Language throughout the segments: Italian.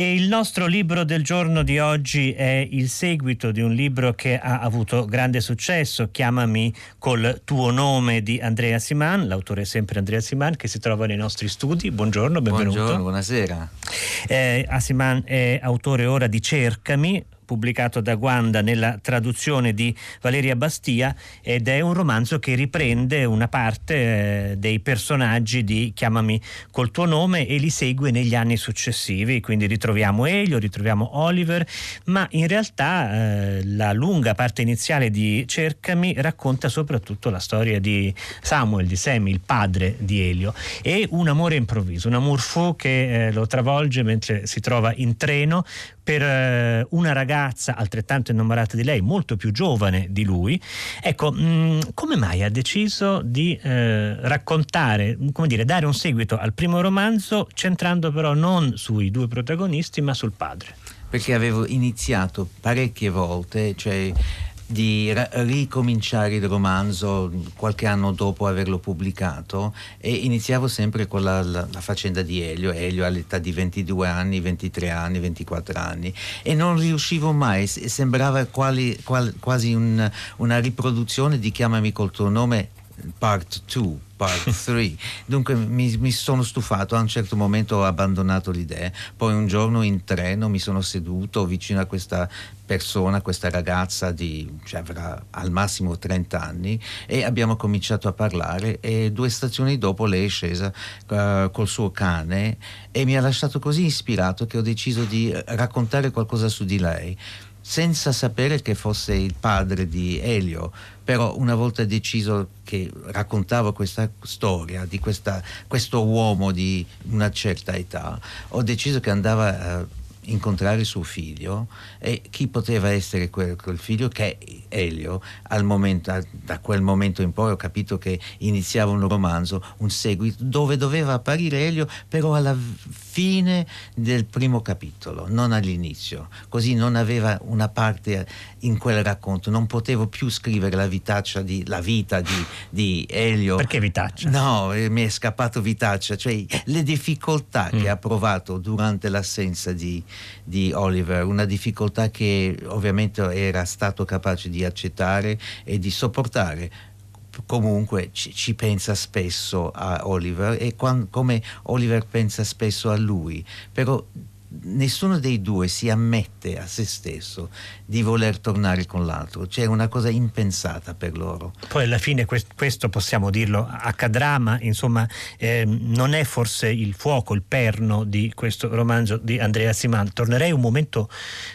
E il nostro libro del giorno di oggi è il seguito di un libro che ha avuto grande successo, Chiamami col tuo nome di Andrea Siman, l'autore è sempre Andrea Siman che si trova nei nostri studi. Buongiorno, benvenuto. Buongiorno, buonasera. Eh, Asiman è autore ora di Cercami, pubblicato da Guanda nella traduzione di Valeria Bastia ed è un romanzo che riprende una parte eh, dei personaggi di Chiamami col tuo nome e li segue negli anni successivi, quindi ritroviamo Elio, ritroviamo Oliver, ma in realtà eh, la lunga parte iniziale di Cercami racconta soprattutto la storia di Samuel, di Semi, il padre di Elio e un amore improvviso, un amour fou che eh, lo travolge mentre si trova in treno per eh, una ragazza altrettanto innamorata di lei, molto più giovane di lui. Ecco, mh, mm, come mai ha deciso di eh, raccontare, come dire, dare un seguito al primo romanzo, centrando però non sui due protagonisti, ma sul padre? Perché avevo iniziato parecchie volte, cioè di ricominciare il romanzo qualche anno dopo averlo pubblicato e iniziavo sempre con la, la, la, faccenda di Elio, Elio all'età di 22 anni, 23 anni, 24 anni. E non riuscivo mai, sembrava quali, qual, quasi un, una riproduzione di Chiamami col tuo nome part 2 part 3 dunque mi, mi, sono stufato a un certo momento ho abbandonato l'idea. Poi un giorno in treno mi sono seduto vicino a questa persona questa ragazza di cioè avrà al massimo 30 anni e abbiamo cominciato a parlare e due stazioni dopo lei è scesa uh, col suo cane e mi ha lasciato così ispirato che ho deciso di raccontare qualcosa su di lei senza sapere che fosse il padre di Elio, però una volta deciso che raccontavo questa storia di questa, questo uomo di una certa età, ho deciso che andava a incontrare suo figlio e chi poteva essere quel, quel figlio che Elio. Momento, da quel momento in poi ho capito che iniziava un romanzo, un seguito dove doveva apparire Elio però alla fine del primo capitolo, non all'inizio, così non aveva una parte in quel racconto, non potevo più scrivere la, di, la vita di, di, Elio. Perché Vitaccia? No, eh, mi è scappato Vitaccia, cioè le difficoltà mm. che ha provato durante l'assenza di, di Oliver, una difficoltà che ovviamente era stato capace di accettare e di sopportare comunque ci, ci, pensa spesso a Oliver e quando, come Oliver pensa spesso a lui, però nessuno dei due si ammette a se stesso di voler tornare con l'altro, c'è una cosa impensata per loro. Poi alla fine questo possiamo dirlo accadrà, ma insomma eh, non è forse il fuoco, il perno di questo romanzo di Andrea Siman. Tornerei un momento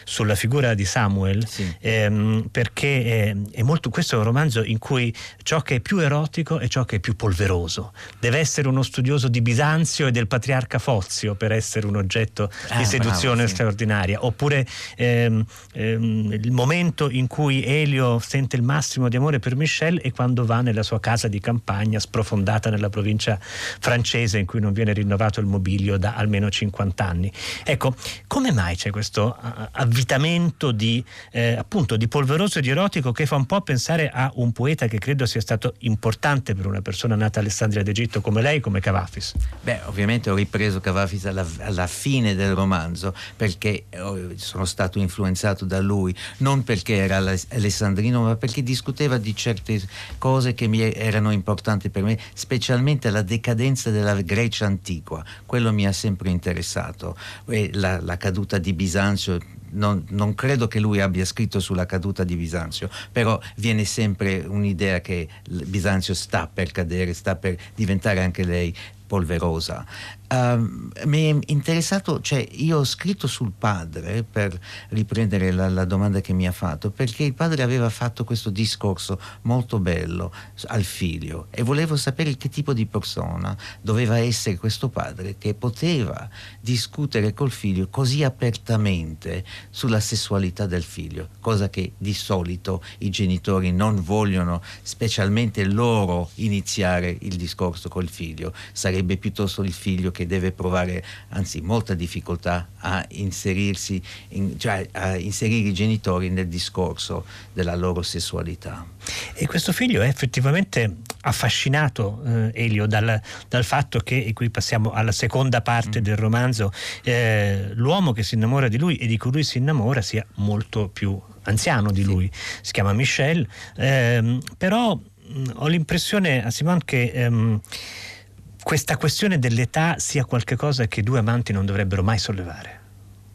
sulla figura di Samuel, sì. ehm, perché è, è molto, questo è un romanzo in cui ciò che è più erotico è ciò che è più polveroso. Deve essere uno studioso di Bisanzio e del patriarca Fozio per essere un oggetto di seduzione bravo, sì. straordinaria. Oppure ehm, ehm, il momento in cui Elio sente il massimo di amore per Michel è quando va nella sua casa di campagna sprofondata nella provincia francese in cui non viene rinnovato il mobilio da almeno 50 anni. Ecco, come mai c'è questo avvitamento di, eh, appunto, di polveroso e di erotico che fa un po' pensare a un poeta che credo sia stato importante per una persona nata a Alessandria d'Egitto come lei, come Cavafis? Beh, ovviamente ho ripreso Cavafis alla, alla fine del romanzo romanzo perché oh, sono stato influenzato da lui, non perché era alessandrino, ma perché discuteva di certe cose che mi erano importanti per me, specialmente la decadenza della Grecia antica. Quello mi ha sempre interessato. La, la caduta di Bisanzio non, non, credo che lui abbia scritto sulla caduta di Bisanzio, però viene sempre un'idea che Bisanzio sta per cadere, sta per diventare anche lei polverosa. Uh, mi è interessato, cioè io ho scritto sul padre per riprendere la, la, domanda che mi ha fatto, perché il padre aveva fatto questo discorso molto bello al figlio e volevo sapere che tipo di persona doveva essere questo padre che poteva discutere col figlio così apertamente sulla sessualità del figlio, cosa che di solito i genitori non vogliono, specialmente loro, iniziare il discorso col figlio. Sarebbe sarebbe piuttosto il figlio che deve provare, anzi molta difficoltà a inserirsi, in, cioè a inserire i genitori nel discorso della loro sessualità. E questo figlio è effettivamente affascinato, eh, Elio, dal, dal, fatto che, e qui passiamo alla seconda parte mm. del romanzo, eh, l'uomo che si innamora di lui e di cui lui si innamora sia molto più anziano di lui, si chiama Michel, ehm, però mh, ho l'impressione a Simone che ehm, questa questione dell'età sia qualcosa che due amanti non dovrebbero mai sollevare.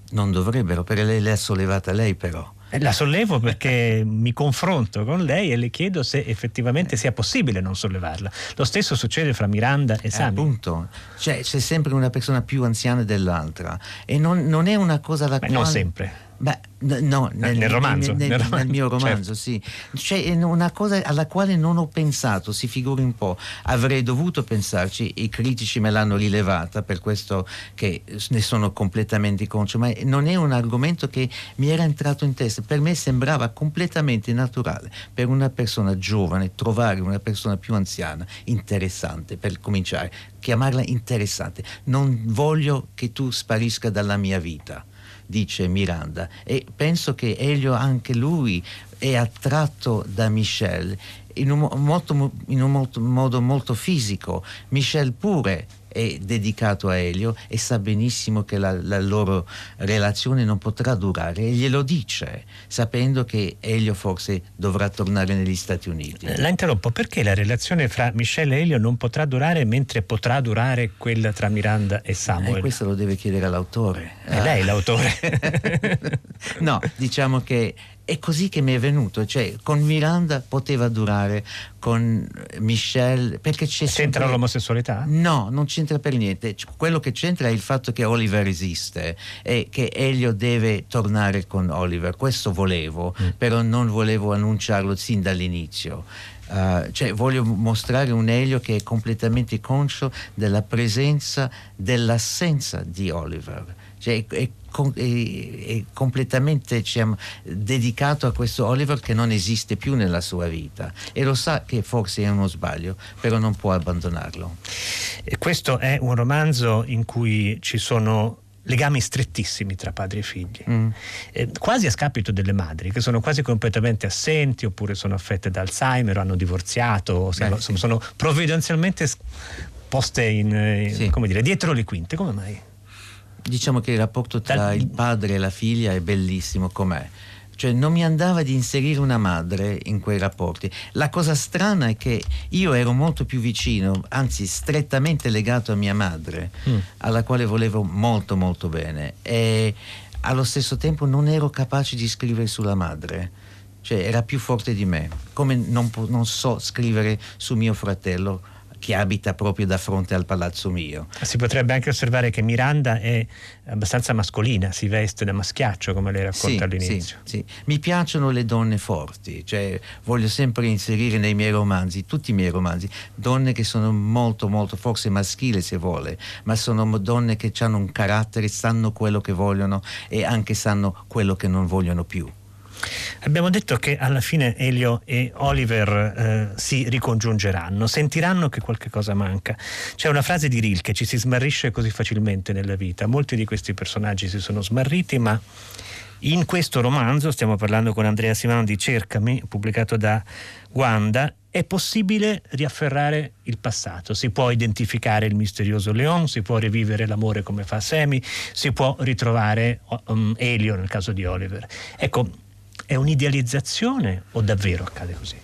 Non dovrebbero, perché lei l'ha sollevata lei però. Eh, la sollevo perché mi confronto con lei e le chiedo se effettivamente sia possibile non sollevarla. Lo stesso succede fra Miranda e Sami. Eh, appunto, cioè, c'è sempre una persona più anziana dell'altra e non, non è una cosa da... Beh, quale... Non sempre. Beh, no, nel, nel, romanzo, nel, nel, nel mio romanzo, certo. sì. C'è una cosa alla quale non ho pensato, si figuri un po'. Avrei dovuto pensarci, i critici me l'hanno rilevata, per questo che ne sono completamente conscio, ma non è un argomento che mi era entrato in testa. Per me sembrava completamente naturale per una persona giovane trovare una persona più anziana, interessante, per cominciare, chiamarla interessante. Non voglio che tu sparisca dalla mia vita dice Miranda. E penso che Elio anche lui è attratto da Michel in un, molto, in un molto, modo molto fisico. Michel pure è dedicato a Elio e sa benissimo che la, la, loro relazione non potrà durare e glielo dice, sapendo che Elio forse dovrà tornare negli Stati Uniti. La interrompo, perché la relazione fra Michelle e Elio non potrà durare mentre potrà durare quella tra Miranda e Samuel? Eh, questo lo deve chiedere all'autore. È lei l'autore? no, diciamo che è così che mi è venuto, cioè con Miranda poteva durare, con Michelle, perché c'è C'entra sempre... l'omosessualità? No, non c'entra per niente, quello che c'entra è il fatto che Oliver esiste e che Elio deve tornare con Oliver, questo volevo, mm. però non volevo annunciarlo sin dall'inizio. Uh, cioè voglio mostrare un Elio che è completamente conscio della presenza, dell'assenza di Oliver. Cioè, è, è, è, completamente diciamo, dedicato a questo Oliver che non esiste più nella sua vita e lo sa che forse è uno sbaglio, però non può abbandonarlo. E questo è un romanzo in cui ci sono legami strettissimi tra padri e figli, mm. eh, quasi a scapito delle madri che sono quasi completamente assenti oppure sono affette da Alzheimer o hanno divorziato, Beh, sono, sì. sono provvidenzialmente poste in, in, sì. come dire, dietro le quinte. Come mai? Diciamo che il rapporto tra il padre e la figlia è bellissimo com'è. Cioè non mi andava di inserire una madre in quei rapporti. La cosa strana è che io ero molto più vicino, anzi strettamente legato a mia madre, mm. alla quale volevo molto molto bene e allo stesso tempo non ero capace di scrivere sulla madre. Cioè era più forte di me, come non, non so scrivere su mio fratello che abita proprio da fronte al palazzo mio. Si potrebbe anche osservare che Miranda è abbastanza mascolina, si veste da maschiaccio come lei racconta sì, all'inizio. Sì, sì. Mi piacciono le donne forti, cioè voglio sempre inserire nei miei romanzi, tutti i miei romanzi, donne che sono molto molto, forse maschili se vuole, ma sono donne che hanno un carattere, sanno quello che vogliono e anche sanno quello che non vogliono più. Abbiamo detto che alla fine Elio e Oliver eh, si ricongiungeranno, sentiranno che qualche cosa manca. C'è una frase di Rilke, ci si smarrisce così facilmente nella vita. Molti di questi personaggi si sono smarriti, ma in questo romanzo, stiamo parlando con Andrea Simano di Cercami, pubblicato da Wanda, è possibile riafferrare il passato, si può identificare il misterioso Leon, si può rivivere l'amore come fa Semi, si può ritrovare um, Elio nel caso di Oliver. Ecco, è un'idealizzazione o davvero accade così?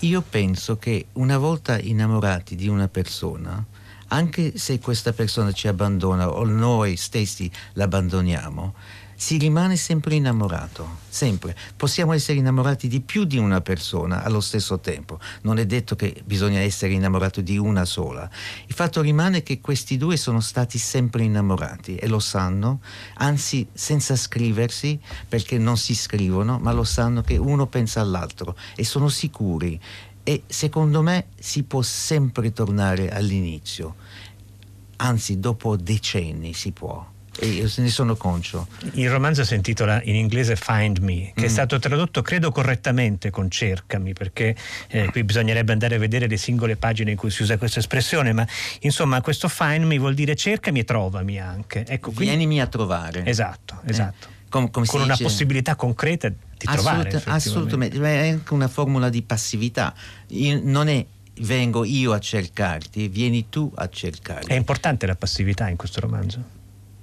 Io penso che una volta innamorati di una persona, anche se questa persona ci abbandona o noi stessi l'abbandoniamo, si rimane sempre innamorato, sempre. Possiamo essere innamorati di più di una persona allo stesso tempo, non è detto che bisogna essere innamorato di una sola. Il fatto rimane che questi due sono stati sempre innamorati e lo sanno, anzi senza scriversi, perché non si scrivono, ma lo sanno che uno pensa all'altro e sono sicuri. E secondo me si può sempre tornare all'inizio, anzi dopo decenni si può. E ne sono conscio. Il romanzo si intitola in inglese Find Me, che mm. è stato tradotto credo correttamente con cercami, perché eh, qui bisognerebbe andare a vedere le singole pagine in cui si usa questa espressione, ma insomma questo Find Me vuol dire cercami e trovami anche. Ecco, quindi... Vienimi a trovare. Esatto, eh, esatto. Eh, com- con una dice... possibilità concreta di trovare. Assolut- assolutamente, è anche una formula di passività. Io, non è vengo io a cercarti, vieni tu a cercarmi. È importante la passività in questo romanzo?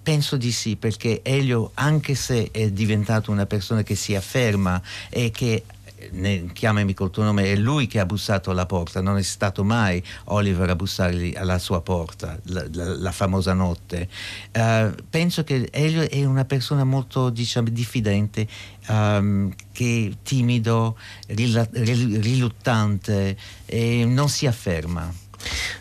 Penso di sì, perché Elio, anche se è diventato una persona che si afferma e che ne, chiamami col tuo nome, è lui che ha bussato alla porta, non è stato mai Oliver a bussargli alla sua porta, la, la, la famosa notte. Uh, penso che Elio è una persona molto diciamo, diffidente, um, che timido, riluttante e non si afferma.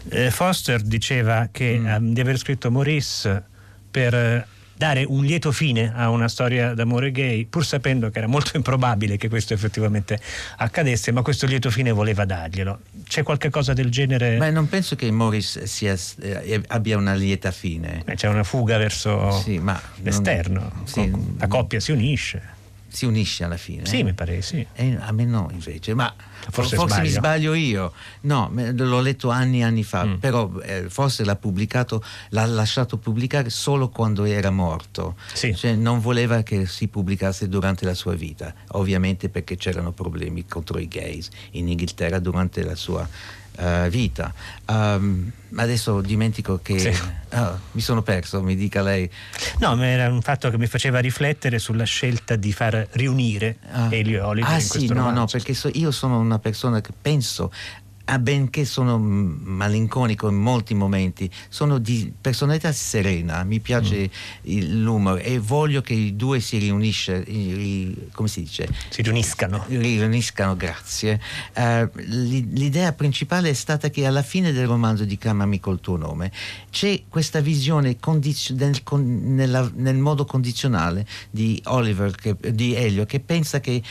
Eh, Foster diceva che mm. um, di aver scritto Maurice per dare un lieto fine a una storia d'amore gay, pur sapendo che era molto improbabile che questo effettivamente accadesse, ma questo lieto fine voleva darglielo. C'è qualche cosa del genere? Beh, non penso che Morris sia, eh, abbia una lieta fine. Beh, c'è una fuga verso sì, l'esterno, non, sì, la coppia si unisce si unisce alla fine. Sì, eh? mi pare sì. E a me no, invece. Ma forse, forse mi sbaglio io. No, l'ho letto anni e anni fa, mm. però eh, forse l'ha pubblicato, l'ha lasciato pubblicare solo quando era morto. Sì. Cioè, non voleva che si pubblicasse durante la sua vita, ovviamente perché c'erano problemi contro i gays in Inghilterra durante la sua uh, vita. Um, adesso dimentico che sì. oh, mi sono perso, mi dica lei. No, ma era un fatto che mi faceva riflettere sulla scelta di far riunire ah. Elio e Oliver ah, sì, no, romanzo. no, perché so, io sono una persona che penso Ah, benché sono malinconico in molti momenti, sono di personalità serena, mi piace mm. l'umore e voglio che i due si riuniscano, come si dice? Si riuniscano. Riuniscano, grazie. Uh, l'idea principale è stata che alla fine del romanzo di Chiamami col tuo nome c'è questa visione condizio- nel, nella, nel, modo condizionale di Oliver, che, di Elio, che pensa che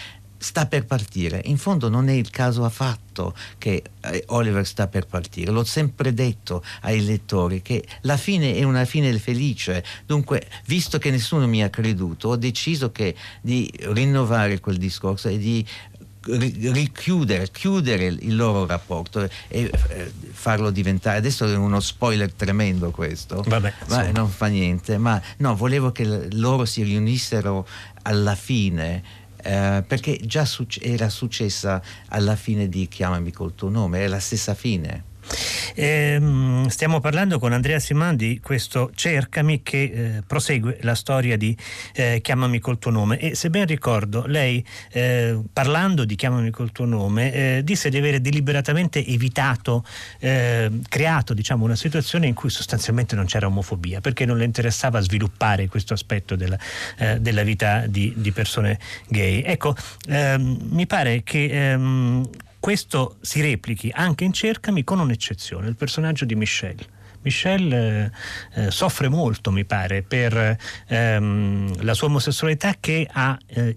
sta per partire. In fondo non è il caso affatto che eh, Oliver sta per partire. L'ho sempre detto ai lettori che la fine è una fine felice. Dunque, visto che nessuno mi ha creduto, ho deciso che, di rinnovare quel discorso e di richiudere, chiudere il loro rapporto e eh, farlo diventare. Adesso è uno spoiler tremendo questo, Vabbè, ma non fa niente. Ma no, volevo che loro si riunissero alla fine eh, perché già suc- era successa alla fine di Chiamami col tuo nome, è la stessa fine. Eh, stiamo parlando con Andrea Siman di questo Cercami che eh, prosegue la storia di eh, Chiamami col tuo nome e se ben ricordo lei eh, parlando di Chiamami col tuo nome eh, disse di avere deliberatamente evitato, eh, creato diciamo, una situazione in cui sostanzialmente non c'era omofobia perché non le interessava sviluppare questo aspetto della, della vita di, di, persone gay. Ecco, ehm, mi pare che ehm, questo si replichi anche in Cercami con un'eccezione, il personaggio di Michelle. Michelle eh, eh, soffre molto, mi pare, per ehm, la sua omosessualità che ha eh,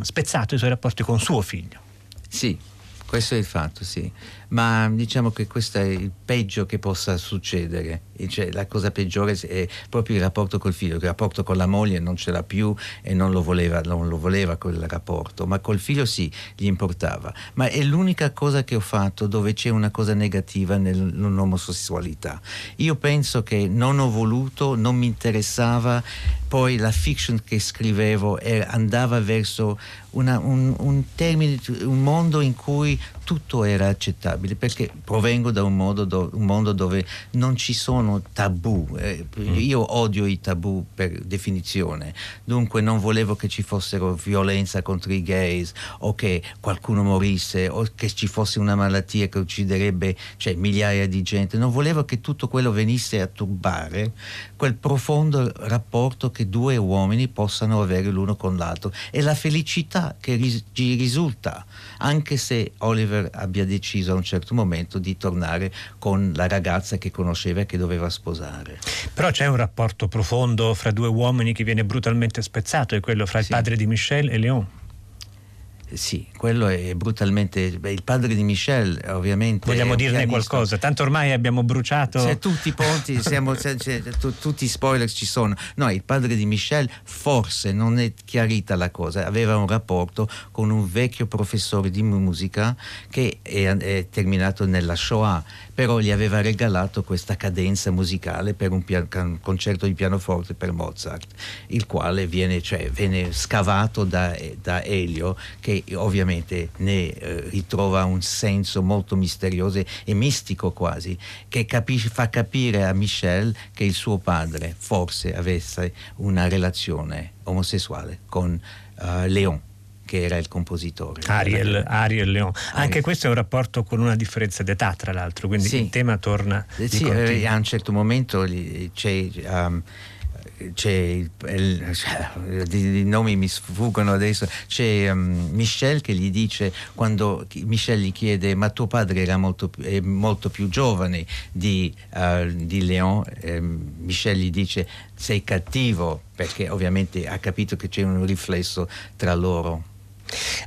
spezzato i suoi rapporti con suo figlio. Sì, questo è il fatto, sì. Ma diciamo che questo è il peggio che possa succedere. Cioè, la cosa peggiore è proprio il rapporto col figlio. Il rapporto con la moglie non ce l'ha più e non lo voleva, non lo voleva quel rapporto. Ma col figlio sì, gli importava. Ma è l'unica cosa che ho fatto dove c'è una cosa negativa nell'omosessualità. Io penso che non ho voluto, non mi interessava. Poi la fiction che scrivevo andava verso una, un, un, termine, un mondo in cui tutto era accettabile perché provengo da un, do, un mondo dove non ci sono tabù. Eh, mm. io odio i tabù per definizione, dunque non volevo che ci fossero violenza contro i gays o che qualcuno morisse o che ci fosse una malattia che ucciderebbe cioè, migliaia di gente. Non volevo che tutto quello venisse a turbare quel profondo rapporto che due uomini possano avere l'uno con l'altro e la felicità che ris- risulta, anche se Oliver abbia deciso a un certo momento di tornare con la ragazza che conosceva e che doveva sposare. Però c'è un rapporto profondo fra due uomini che viene brutalmente spezzato, è quello fra il padre di Michel e Léon. Sì, quello è brutalmente. Beh, il padre di Michel, ovviamente. Vogliamo dirne qualcosa? Tanto ormai abbiamo bruciato. C'è tutti i ponti, siamo, c'è, c'è, tu, tutti i spoiler ci sono. No, il padre di Michel, forse non è chiarita la cosa, aveva un rapporto con un vecchio professore di musica che è, è terminato nella Shoah, però gli aveva regalato questa cadenza musicale per un, pian, un concerto di pianoforte per Mozart, il quale viene, cioè, viene scavato da, da Elio, che ovviamente ne eh, ritrova un senso molto misterioso e mistico quasi, che capisce, fa capire a Michel che il suo padre forse avesse una relazione omosessuale con uh, Léon che era il compositore. Ariel, Ariel Leon. Anche questo è un rapporto con una differenza d'età, tra l'altro, quindi sì. il tema torna. Eh, sì, eh, a un certo momento c'è. Um, c'è il, il, cioè, i nomi mi sfuggono adesso. C'è um, Michel che gli dice quando Michel gli chiede ma tuo padre era molto, molto più giovane di, uh, di Léon? Eh, Michel gli dice sei cattivo perché ovviamente ha capito che c'è un riflesso tra loro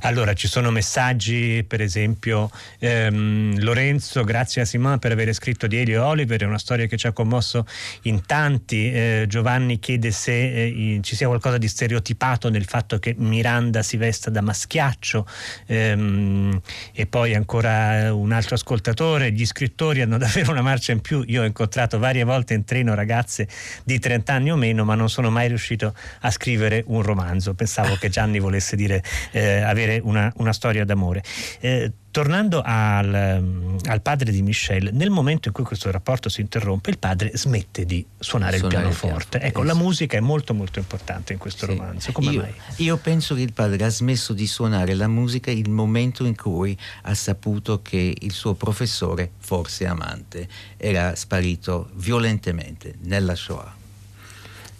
allora, ci sono messaggi, per esempio, ehm, Lorenzo, grazie a Simone per aver scritto di Elio Oliver, è una storia che ci ha commosso in tanti. Eh, Giovanni chiede se eh, ci sia qualcosa di stereotipato nel fatto che Miranda si vesta da maschiaccio ehm, e poi ancora un altro ascoltatore, gli scrittori hanno davvero una marcia in più. Io ho incontrato varie volte in treno ragazze di 30 anni o meno, ma non sono mai riuscito a scrivere un romanzo. Pensavo che Gianni volesse dire... Eh, avere una, una, storia d'amore. Eh, tornando al, mm, al, padre di Michel, nel momento in cui questo rapporto si interrompe, il padre smette di suonare, suonare il pianoforte. Ecco, la musica è molto molto importante in questo sì. romanzo. Come io, mai? Io penso che il padre ha smesso di suonare la musica il momento in cui ha saputo che il suo professore, forse amante, era sparito violentemente nella Shoah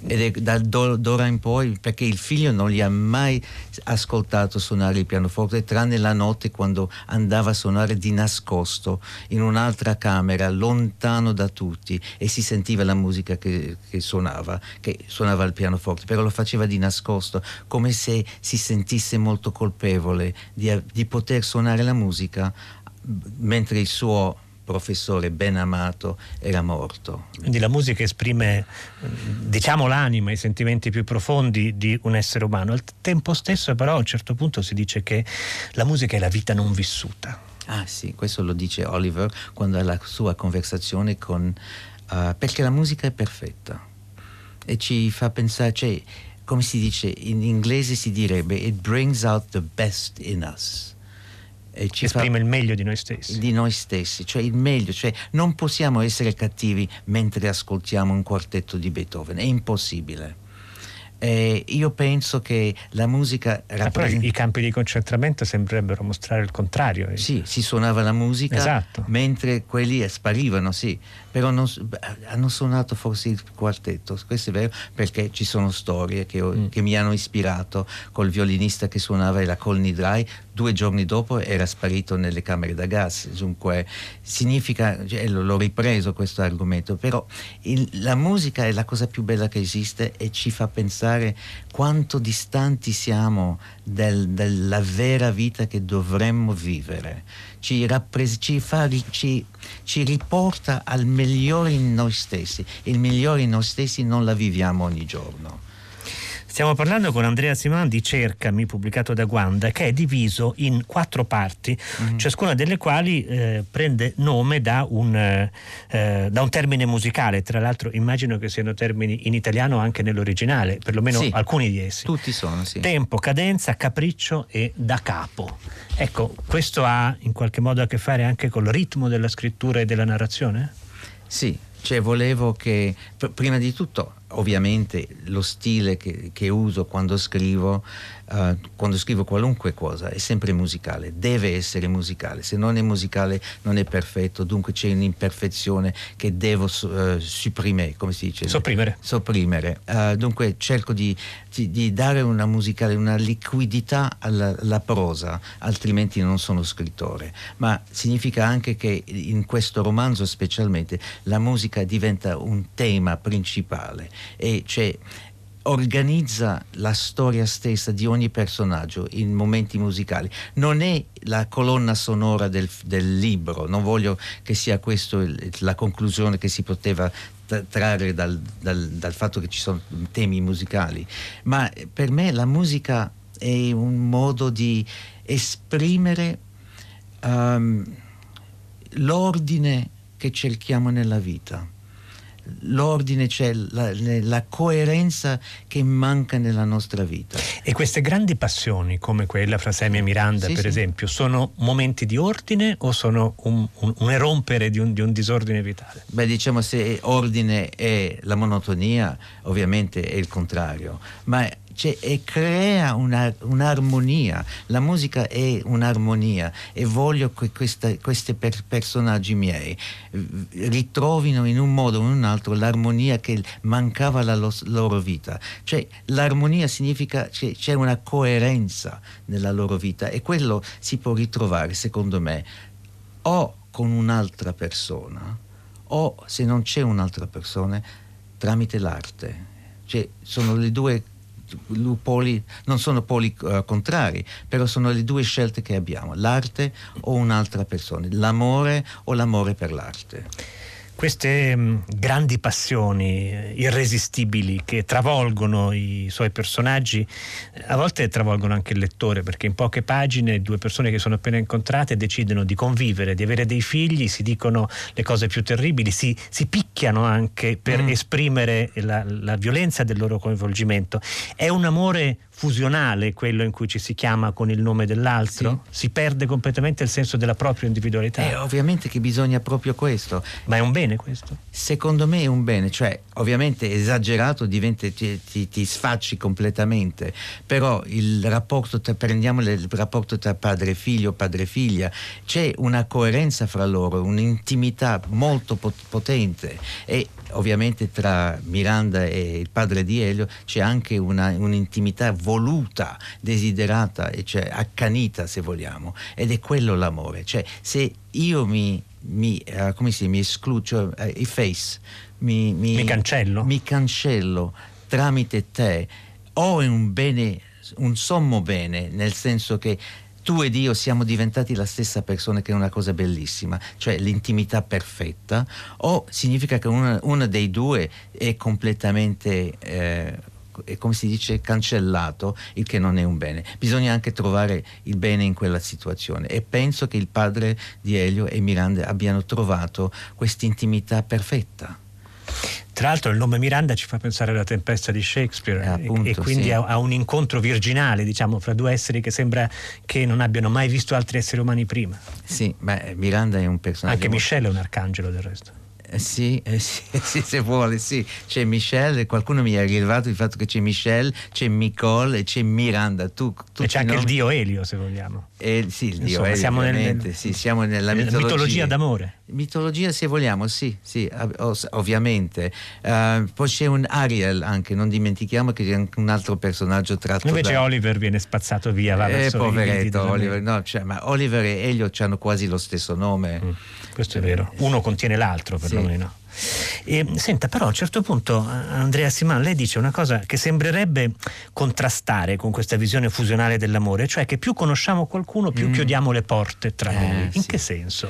ed è da d'ora in poi perché il figlio non gli ha mai ascoltato suonare il pianoforte tranne la notte quando andava a suonare di nascosto in un'altra camera lontano da tutti e si sentiva la musica che, che suonava che suonava il pianoforte però lo faceva di nascosto come se si sentisse molto colpevole di, di poter suonare la musica mentre il suo professore ben amato era morto. Quindi la musica esprime, diciamo, l'anima, i sentimenti più profondi di un essere umano. Al tempo stesso però a un certo punto si dice che la musica è la vita non vissuta. Ah sì, questo lo dice Oliver quando ha la sua conversazione con... Uh, perché la musica è perfetta e ci fa pensare, cioè, come si dice, in inglese si direbbe, it brings out the best in us eh, ci esprime fa, il meglio di noi stessi. Di noi stessi, cioè il meglio, cioè non possiamo essere cattivi mentre ascoltiamo un quartetto di Beethoven, è impossibile. Eh, io penso che la musica rappresenta... i campi di concentramento sembrerebbero mostrare il contrario. Sì, si suonava la musica esatto. mentre quelli sparivano, sì, però non, hanno suonato forse il quartetto, questo è vero perché ci sono storie che, mm. che mi hanno ispirato col violinista che suonava la Colny Dry, due giorni dopo era sparito nelle camere da gas, dunque significa, cioè, l'ho ripreso questo argomento, però il, la musica è la cosa più bella che esiste e ci fa pensare quanto distanti siamo del, della vera vita che dovremmo vivere, ci, rappres- ci, fa, ci, ci riporta al migliore in noi stessi, il migliore in noi stessi non la viviamo ogni giorno. Stiamo parlando con Andrea Siman di Cercami, pubblicato da Guanda, che è diviso in quattro parti, mm-hmm. ciascuna delle quali eh, prende nome da un, eh, da un, termine musicale. Tra l'altro immagino che siano termini in italiano anche nell'originale, perlomeno sì, alcuni di essi. Tutti sono, sì. Tempo, cadenza, capriccio e da capo. Ecco, questo ha in qualche modo a che fare anche col ritmo della scrittura e della narrazione? Sì, cioè volevo che, prima di tutto, ovviamente lo stile che, che uso quando scrivo uh, quando scrivo qualunque cosa è sempre musicale, deve essere musicale, se non è musicale non è perfetto, dunque c'è un'imperfezione che devo uh, supprimere, come si dice? Sopprimere. Sopprimere. Uh, dunque cerco di, di, di, dare una musicale, una liquidità alla, alla, prosa, altrimenti non sono scrittore, ma significa anche che in questo romanzo specialmente la musica diventa un tema principale e c'è organizza la storia stessa di ogni personaggio in momenti musicali. Non è la colonna sonora del, del libro, non voglio che sia questa la conclusione che si poteva trarre dal, dal, dal, fatto che ci sono temi musicali, ma per me la musica è un modo di esprimere um, l'ordine che cerchiamo nella vita l'ordine c'è, la, la, coerenza che manca nella nostra vita. E queste grandi passioni, come quella fra Semia e Miranda, sì, per sì. esempio, sono momenti di ordine o sono un, un, un erompere di un, di un, disordine vitale? Beh, diciamo se ordine è la monotonia, ovviamente è il contrario, ma cioè, e crea una, un'armonia. La musica è un'armonia e voglio che questi per, personaggi miei ritrovino in un modo o in un altro l'armonia che mancava alla lo, loro vita. Cioè, l'armonia significa che c'è una coerenza nella loro vita e quello si può ritrovare, secondo me, o con un'altra persona o se non c'è un'altra persona tramite l'arte. Cioè, sono le due poli, non sono poli uh, contrari, però sono le due scelte che abbiamo, l'arte o un'altra persona, l'amore o l'amore per l'arte queste mh, mm, grandi passioni eh, irresistibili che travolgono i suoi personaggi, eh, a volte travolgono anche il lettore, perché in poche pagine due persone che sono appena incontrate decidono di convivere, di avere dei figli, si dicono le cose più terribili, si, si picchiano anche per mm. esprimere la, la violenza del loro coinvolgimento. È un amore fusionale quello in cui ci si chiama con il nome dell'altro? Sì. Si perde completamente il senso della propria individualità. Eh, ovviamente che bisogna proprio questo. Ma è un bene questo? Secondo me è un bene, cioè ovviamente esagerato diventa, ti, ti, ti sfacci completamente, però il rapporto, tra, prendiamo il rapporto tra padre e figlio, padre e figlia, c'è una coerenza fra loro, un'intimità molto potente e ovviamente tra Miranda e il padre di Elio c'è anche una, un'intimità voluta, desiderata, cioè accanita se vogliamo, ed è quello l'amore. Cioè se io mi, mi, uh, come si, mi escludo, cioè, uh, efface, mi, mi, mi, cancello. mi cancello tramite te, ho un bene, un sommo bene, nel senso che tu ed io siamo diventati la stessa persona che è una cosa bellissima, cioè l'intimità perfetta, o significa che uno dei due è completamente... Eh, come si dice, cancellato, il che non è un bene. Bisogna anche trovare il bene in quella situazione e penso che il padre di Elio e Miranda abbiano trovato questa intimità perfetta. Tra l'altro il nome Miranda ci fa pensare alla tempesta di Shakespeare eh, appunto, e, quindi sì. a, a, un incontro virginale, diciamo, fra due esseri che sembra che non abbiano mai visto altri esseri umani prima. Sì, ma Miranda è un personaggio... Anche Michelle è un arcangelo del resto. Eh sì, eh sì, sì, se vuole, sì. C'è Michelle, qualcuno mi ha rilevato il fatto che c'è Michelle, c'è Nicole e c'è Miranda. Tu, e c'è anche nomi... il dio Elio, se vogliamo. Eh, sì, il dio Elio, siamo, nel, sì, siamo nella mitologia. mitologia d'amore. Mitologia, se vogliamo, sì, sì ovviamente. Uh, poi c'è un Ariel anche, non dimentichiamo che c'è anche un altro personaggio tratto Invece da... Oliver viene spazzato via, va eh, poveretto Oliver, no, cioè, ma Oliver e Elio hanno quasi lo stesso nome. Mm questo è vero. Uno contiene l'altro perlomeno. Sì. E, senta, però a un certo punto Andrea Siman, lei dice una cosa che sembrerebbe contrastare con questa visione fusionale dell'amore, cioè che più conosciamo qualcuno, più mm. chiudiamo le porte tra eh, noi. In sì. che senso?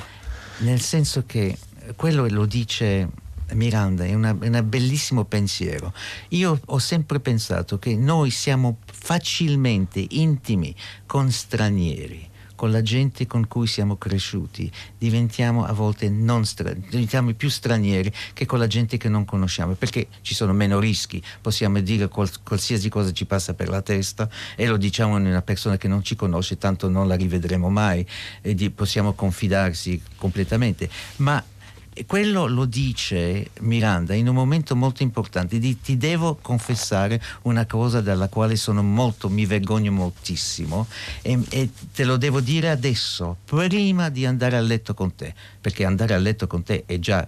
Nel senso che quello lo dice Miranda, è un bellissimo pensiero. Io ho sempre pensato che noi siamo facilmente intimi con stranieri con la gente con cui siamo cresciuti, diventiamo a volte non stra- diventiamo più stranieri che con la gente che non conosciamo, perché ci sono meno rischi, possiamo dire qual- qualsiasi cosa ci passa per la testa e lo diciamo a una persona che non ci conosce, tanto non la rivedremo mai e di- possiamo confidarsi completamente, ma quello lo dice Miranda in un momento molto importante di ti devo confessare una cosa dalla quale sono molto, mi vergogno moltissimo e, e, te lo devo dire adesso, prima di andare a letto con te, perché andare a letto con te è già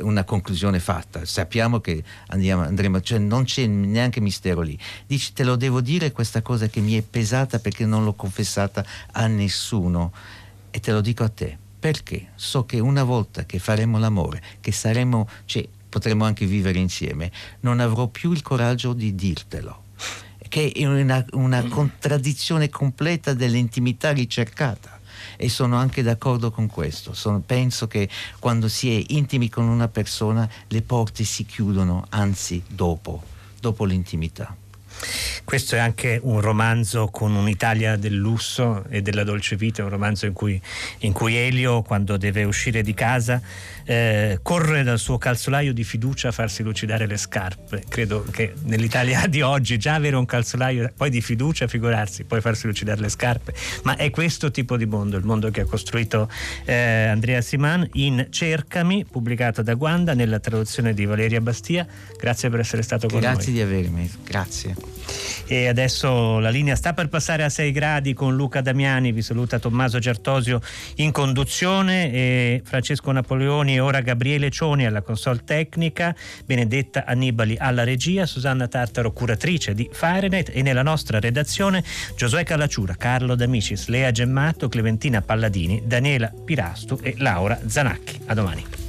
una conclusione fatta, sappiamo che andiamo, andremo, cioè non c'è neanche mistero lì. Dici te lo devo dire questa cosa che mi è pesata perché non l'ho confessata a nessuno. E te lo dico a te perché so che una volta che faremo l'amore, che saremo, cioè, potremmo anche vivere insieme, non avrò più il coraggio di dirtelo che è una, una contraddizione completa dell'intimità ricercata e sono anche d'accordo con questo. Sono, penso che quando si è intimi con una persona le porte si chiudono, anzi dopo, dopo l'intimità. Questo è anche un romanzo con un'Italia del lusso e della dolce vita, un romanzo in cui, in cui Elio, quando deve uscire di casa, eh, corre dal suo calzolaio di fiducia a farsi lucidare le scarpe. Credo che nell'Italia di oggi già avere un calzolaio poi di fiducia, figurarsi, poi farsi lucidare le scarpe. Ma è questo tipo di mondo, il mondo che ha costruito eh, Andrea Siman in Cercami, pubblicato da Guanda nella traduzione di Valeria Bastia. Grazie per essere stato con Grazie noi. Grazie di avermi, grazie. E adesso la linea sta per passare a 6 gradi con Luca Damiani, vi saluta Tommaso Certosio in conduzione e Francesco Napoleoni e ora Gabriele Cioni alla console tecnica, Benedetta Annibali alla regia, Susanna Tartaro curatrice di Fahrenheit e nella nostra redazione Giosuè Calacciura, Carlo D'Amicis, Lea Gemmato, Clementina Palladini, Daniela Pirastu e Laura Zanacchi. A domani.